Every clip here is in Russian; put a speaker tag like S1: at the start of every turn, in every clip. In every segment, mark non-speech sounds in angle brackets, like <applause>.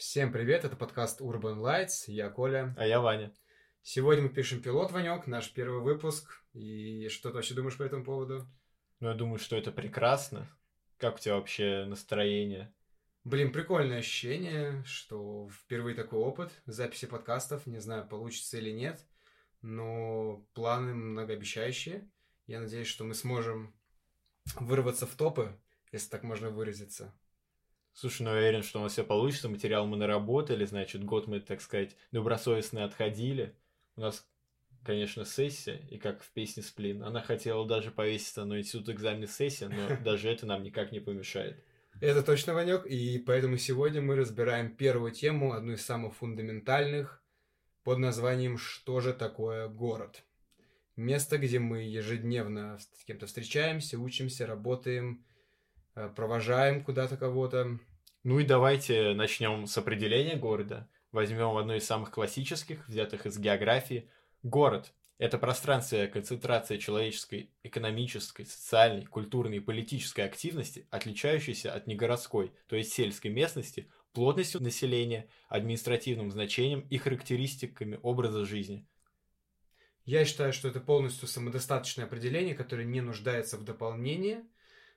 S1: Всем привет, это подкаст Urban Lights, я Коля.
S2: А я Ваня.
S1: Сегодня мы пишем пилот, Ванек, наш первый выпуск. И что ты вообще думаешь по этому поводу?
S2: Ну, я думаю, что это прекрасно. Как у тебя вообще настроение?
S1: Блин, прикольное ощущение, что впервые такой опыт записи подкастов. Не знаю, получится или нет, но планы многообещающие. Я надеюсь, что мы сможем вырваться в топы, если так можно выразиться.
S2: Слушай, ну я уверен, что у нас все получится. Материал мы наработали, значит, год мы, так сказать, добросовестно отходили. У нас, конечно, сессия, и как в песне «Сплин». Она хотела даже повеситься на институт экзамен сессия, но <laughs> даже это нам никак не помешает.
S1: Это точно, Ванек, и поэтому сегодня мы разбираем первую тему, одну из самых фундаментальных, под названием «Что же такое город?». Место, где мы ежедневно с кем-то встречаемся, учимся, работаем, э, провожаем куда-то кого-то.
S2: Ну и давайте начнем с определения города. Возьмем одно из самых классических, взятых из географии. Город – это пространство концентрации человеческой, экономической, социальной, культурной и политической активности, отличающейся от негородской, то есть сельской местности, плотностью населения, административным значением и характеристиками образа жизни.
S1: Я считаю, что это полностью самодостаточное определение, которое не нуждается в дополнении.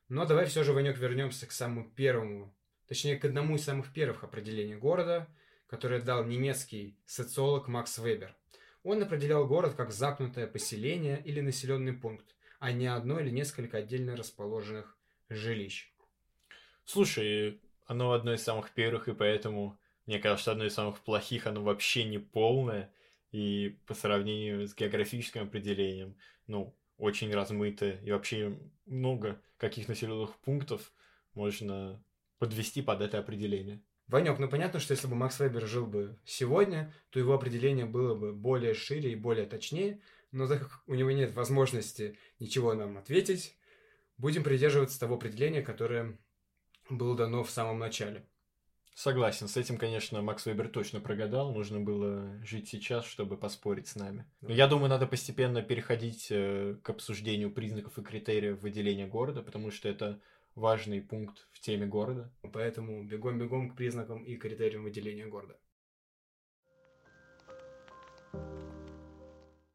S1: Но давай все же, Ванек, вернемся к самому первому, точнее, к одному из самых первых определений города, которое дал немецкий социолог Макс Вебер. Он определял город как замкнутое поселение или населенный пункт, а не одно или несколько отдельно расположенных жилищ.
S2: Слушай, оно одно из самых первых, и поэтому, мне кажется, одно из самых плохих, оно вообще не полное, и по сравнению с географическим определением, ну, очень размыто, и вообще много каких населенных пунктов можно подвести под это определение.
S1: Ванек, ну понятно, что если бы Макс Вебер жил бы сегодня, то его определение было бы более шире и более точнее, но так как у него нет возможности ничего нам ответить, будем придерживаться того определения, которое было дано в самом начале.
S2: Согласен, с этим, конечно, Макс Вебер точно прогадал. Нужно было жить сейчас, чтобы поспорить с нами. Но я думаю, надо постепенно переходить э, к обсуждению признаков и критериев выделения города, потому что это важный пункт в теме города.
S1: Поэтому бегом-бегом к признакам и критериям выделения города.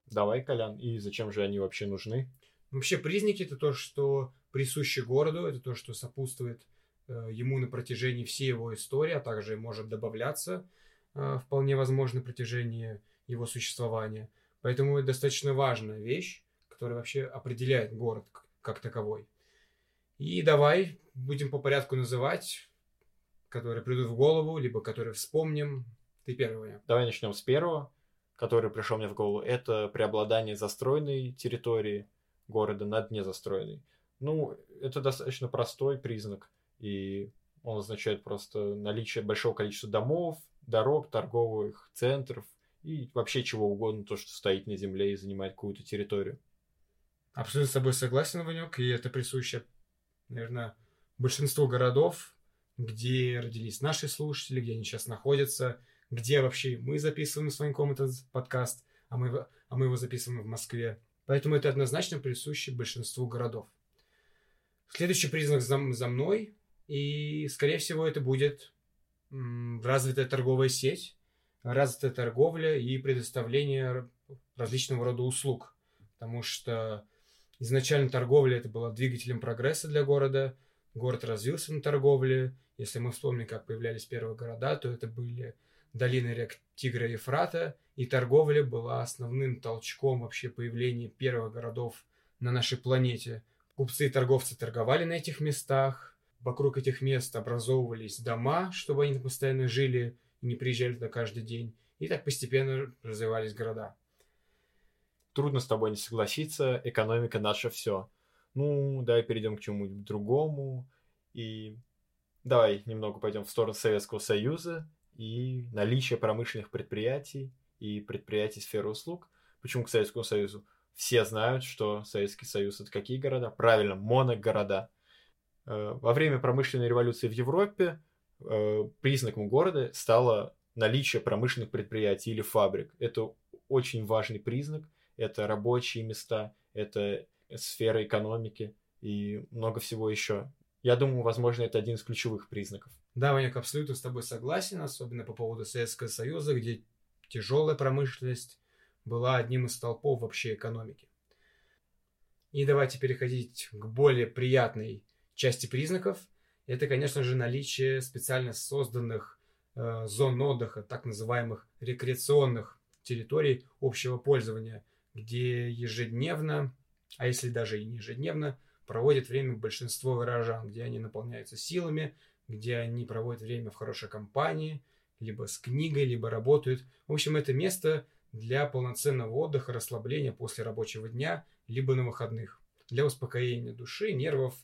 S2: Давай, Колян, и зачем же они вообще нужны?
S1: Вообще признаки это то, что присуще городу, это то, что сопутствует э, ему на протяжении всей его истории, а также может добавляться э, вполне возможно на протяжении его существования. Поэтому это достаточно важная вещь, которая вообще определяет город как таковой. И давай будем по порядку называть, которые придут в голову, либо которые вспомним. Ты первый.
S2: Давай начнем с первого, который пришел мне в голову. Это преобладание застроенной территории города над незастроенной. Ну, это достаточно простой признак, и он означает просто наличие большого количества домов, дорог, торговых центров и вообще чего угодно, то, что стоит на земле и занимает какую-то территорию.
S1: Абсолютно с тобой согласен, Ванек, и это присуще наверное, большинство городов, где родились наши слушатели, где они сейчас находятся, где вообще мы записываем с Ваньком этот подкаст, а мы, а мы его записываем в Москве. Поэтому это однозначно присуще большинству городов. Следующий признак за, за мной, и, скорее всего, это будет развитая торговая сеть, развитая торговля и предоставление различного рода услуг. Потому что Изначально торговля это была двигателем прогресса для города. Город развился на торговле. Если мы вспомним, как появлялись первые города, то это были долины рек Тигра и Ефрата, и торговля была основным толчком вообще появления первых городов на нашей планете. Купцы и торговцы торговали на этих местах, вокруг этих мест образовывались дома, чтобы они постоянно жили и не приезжали туда каждый день, и так постепенно развивались города
S2: трудно с тобой не согласиться, экономика наша все. Ну, давай перейдем к чему-нибудь другому. И давай немного пойдем в сторону Советского Союза и наличие промышленных предприятий и предприятий сферы услуг. Почему к Советскому Союзу? Все знают, что Советский Союз это какие города? Правильно, моногорода. Э, во время промышленной революции в Европе э, признаком города стало наличие промышленных предприятий или фабрик. Это очень важный признак, это рабочие места, это сфера экономики и много всего еще. Я думаю, возможно, это один из ключевых признаков.
S1: Да, Ваняк, абсолютно с тобой согласен, особенно по поводу Советского Союза, где тяжелая промышленность была одним из столпов вообще экономики. И давайте переходить к более приятной части признаков. Это, конечно же, наличие специально созданных э, зон отдыха, так называемых рекреационных территорий общего пользования, где ежедневно, а если даже и не ежедневно, проводит время большинство горожан, где они наполняются силами, где они проводят время в хорошей компании, либо с книгой, либо работают. В общем, это место для полноценного отдыха, расслабления после рабочего дня, либо на выходных, для успокоения души, нервов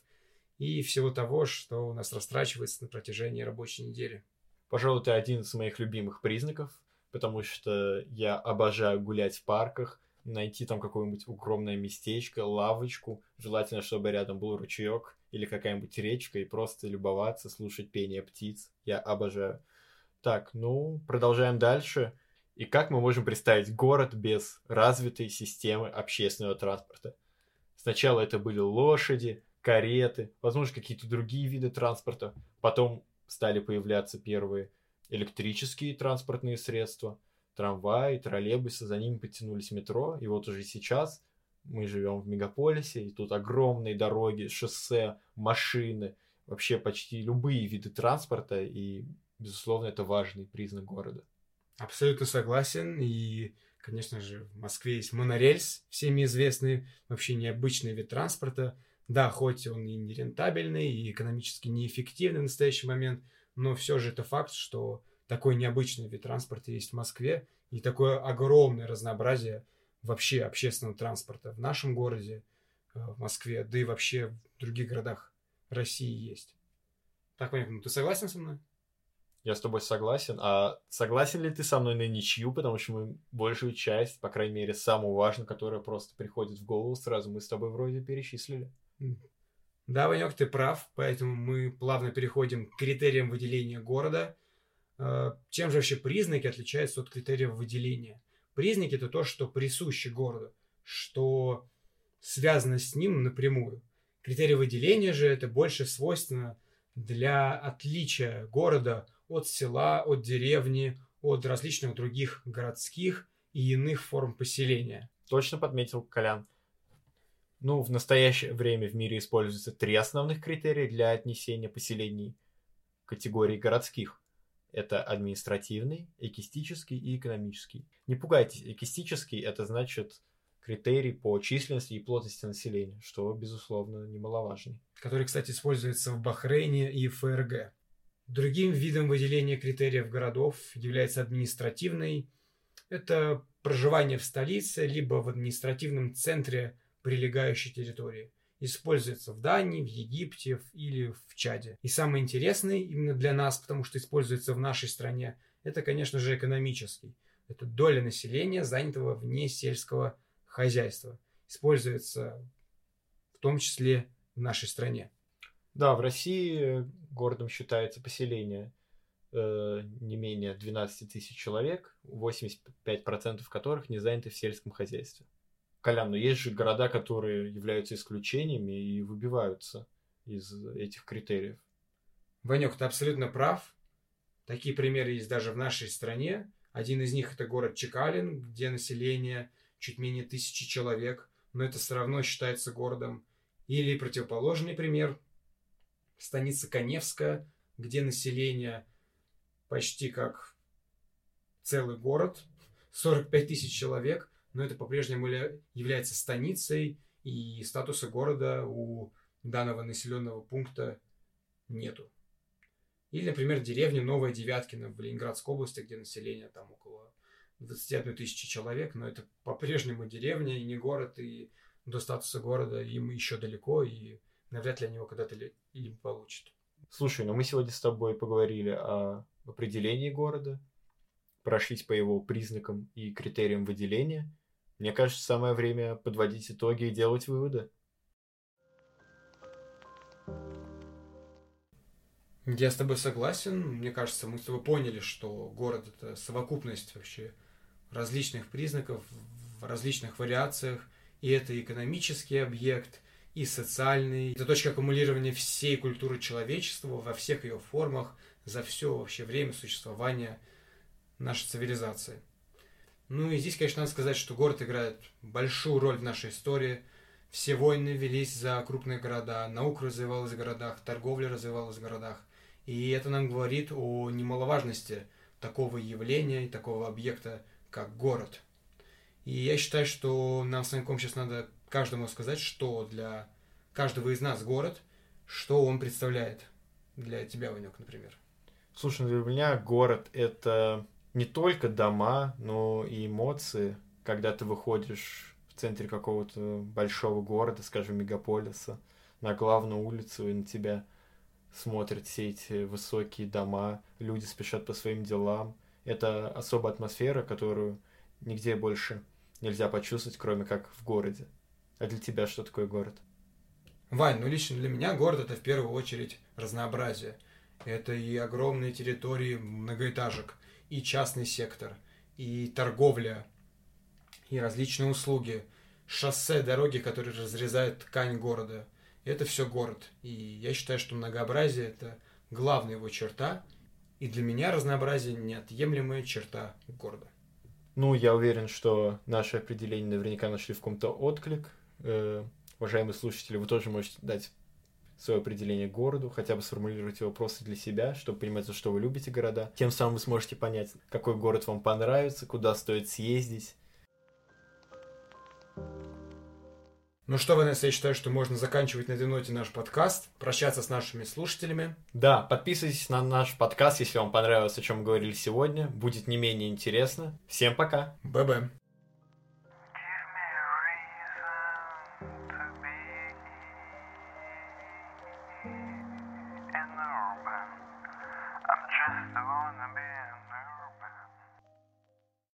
S1: и всего того, что у нас растрачивается на протяжении рабочей недели.
S2: Пожалуй, это один из моих любимых признаков, потому что я обожаю гулять в парках, найти там какое-нибудь укромное местечко, лавочку, желательно, чтобы рядом был ручеек или какая-нибудь речка, и просто любоваться, слушать пение птиц. Я обожаю. Так, ну, продолжаем дальше. И как мы можем представить город без развитой системы общественного транспорта? Сначала это были лошади, кареты, возможно, какие-то другие виды транспорта. Потом стали появляться первые электрические транспортные средства, трамваи, троллейбусы, за ними подтянулись метро. И вот уже сейчас мы живем в мегаполисе, и тут огромные дороги, шоссе, машины, вообще почти любые виды транспорта, и, безусловно, это важный признак города.
S1: Абсолютно согласен. И, конечно же, в Москве есть монорельс, всеми известный, вообще необычный вид транспорта. Да, хоть он и нерентабельный, и экономически неэффективный в настоящий момент, но все же это факт, что такой необычный вид транспорта есть в Москве, и такое огромное разнообразие вообще общественного транспорта в нашем городе, э, в Москве, да и вообще в других городах России есть. Так, понятно. Ты согласен со мной?
S2: Я с тобой согласен. А согласен ли ты со мной на ничью? Потому что мы большую часть, по крайней мере, самую важную, которая просто приходит в голову сразу, мы с тобой вроде перечислили.
S1: Да, Ванек, ты прав. Поэтому мы плавно переходим к критериям выделения города. Э, чем же вообще признаки отличаются от критериев выделения? Признаки – это то, что присуще городу, что связано с ним напрямую. Критерии выделения же – это больше свойственно для отличия города от села, от деревни, от различных других городских и иных форм поселения.
S2: Точно подметил Колян. Ну, в настоящее время в мире используются три основных критерия для отнесения поселений категории городских. Это административный, экистический и экономический. Не пугайтесь, экистический это значит критерий по численности и плотности населения, что, безусловно, немаловажный.
S1: Который, кстати, используется в Бахрейне и ФРГ. Другим видом выделения критериев городов является административный. Это проживание в столице, либо в административном центре прилегающей территории. Используется в Дании, в Египте или в Чаде. И самый интересный именно для нас, потому что используется в нашей стране, это, конечно же, экономический. Это доля населения, занятого вне сельского хозяйства. Используется в том числе в нашей стране.
S2: Да, в России городом считается поселение э, не менее 12 тысяч человек, 85% которых не заняты в сельском хозяйстве. Колян, но есть же города, которые являются исключениями и выбиваются из этих критериев.
S1: Ванек, ты абсолютно прав. Такие примеры есть даже в нашей стране. Один из них это город Чекалин, где население чуть менее тысячи человек, но это все равно считается городом. Или противоположный пример станица Коневская, где население почти как целый город, 45 тысяч человек, но это по-прежнему является станицей, и статуса города у данного населенного пункта нету. Или, например, деревня Новая Девяткина в Ленинградской области, где население там около 21 тысячи человек, но это по-прежнему деревня и не город, и до статуса города им еще далеко, и навряд ли они его когда-то и получат.
S2: Слушай, ну мы сегодня с тобой поговорили о определении города, прошлись по его признакам и критериям выделения. Мне кажется, самое время подводить итоги и делать выводы.
S1: Я с тобой согласен. Мне кажется, мы с тобой поняли, что город это совокупность вообще различных признаков в различных вариациях. И это экономический объект, и социальный. Это точка аккумулирования всей культуры человечества во всех ее формах, за все вообще время существования нашей цивилизации. Ну и здесь, конечно, надо сказать, что город играет большую роль в нашей истории. Все войны велись за крупные города, наука развивалась в городах, торговля развивалась в городах. И это нам говорит о немаловажности такого явления и такого объекта, как город. И я считаю, что нам с Саньком сейчас надо каждому сказать, что для каждого из нас город, что он представляет для тебя, Ванек, например.
S2: Слушай, ну, для меня город — это не только дома, но и эмоции, когда ты выходишь в центре какого-то большого города, скажем, мегаполиса, на главную улицу, и на тебя смотрят все эти высокие дома, люди спешат по своим делам. Это особая атмосфера, которую нигде больше нельзя почувствовать, кроме как в городе. А для тебя что такое город?
S1: Вань, ну лично для меня город это в первую очередь разнообразие. Это и огромные территории многоэтажек, и частный сектор, и торговля, и различные услуги, шоссе, дороги, которые разрезают ткань города. Это все город. И я считаю, что многообразие – это главная его черта. И для меня разнообразие – неотъемлемая черта города.
S2: Ну, я уверен, что наши определения наверняка нашли в каком-то отклик. Э, уважаемые слушатели, вы тоже можете дать свое определение городу, хотя бы сформулировать вопросы для себя, чтобы понимать, за что вы любите города. Тем самым вы сможете понять, какой город вам понравится, куда стоит съездить.
S1: Ну что, Ванесса, я считаю, что можно заканчивать на этой ноте наш подкаст, прощаться с нашими слушателями.
S2: Да, подписывайтесь на наш подкаст, если вам понравилось, о чем мы говорили сегодня. Будет не менее интересно. Всем пока.
S1: Б-б.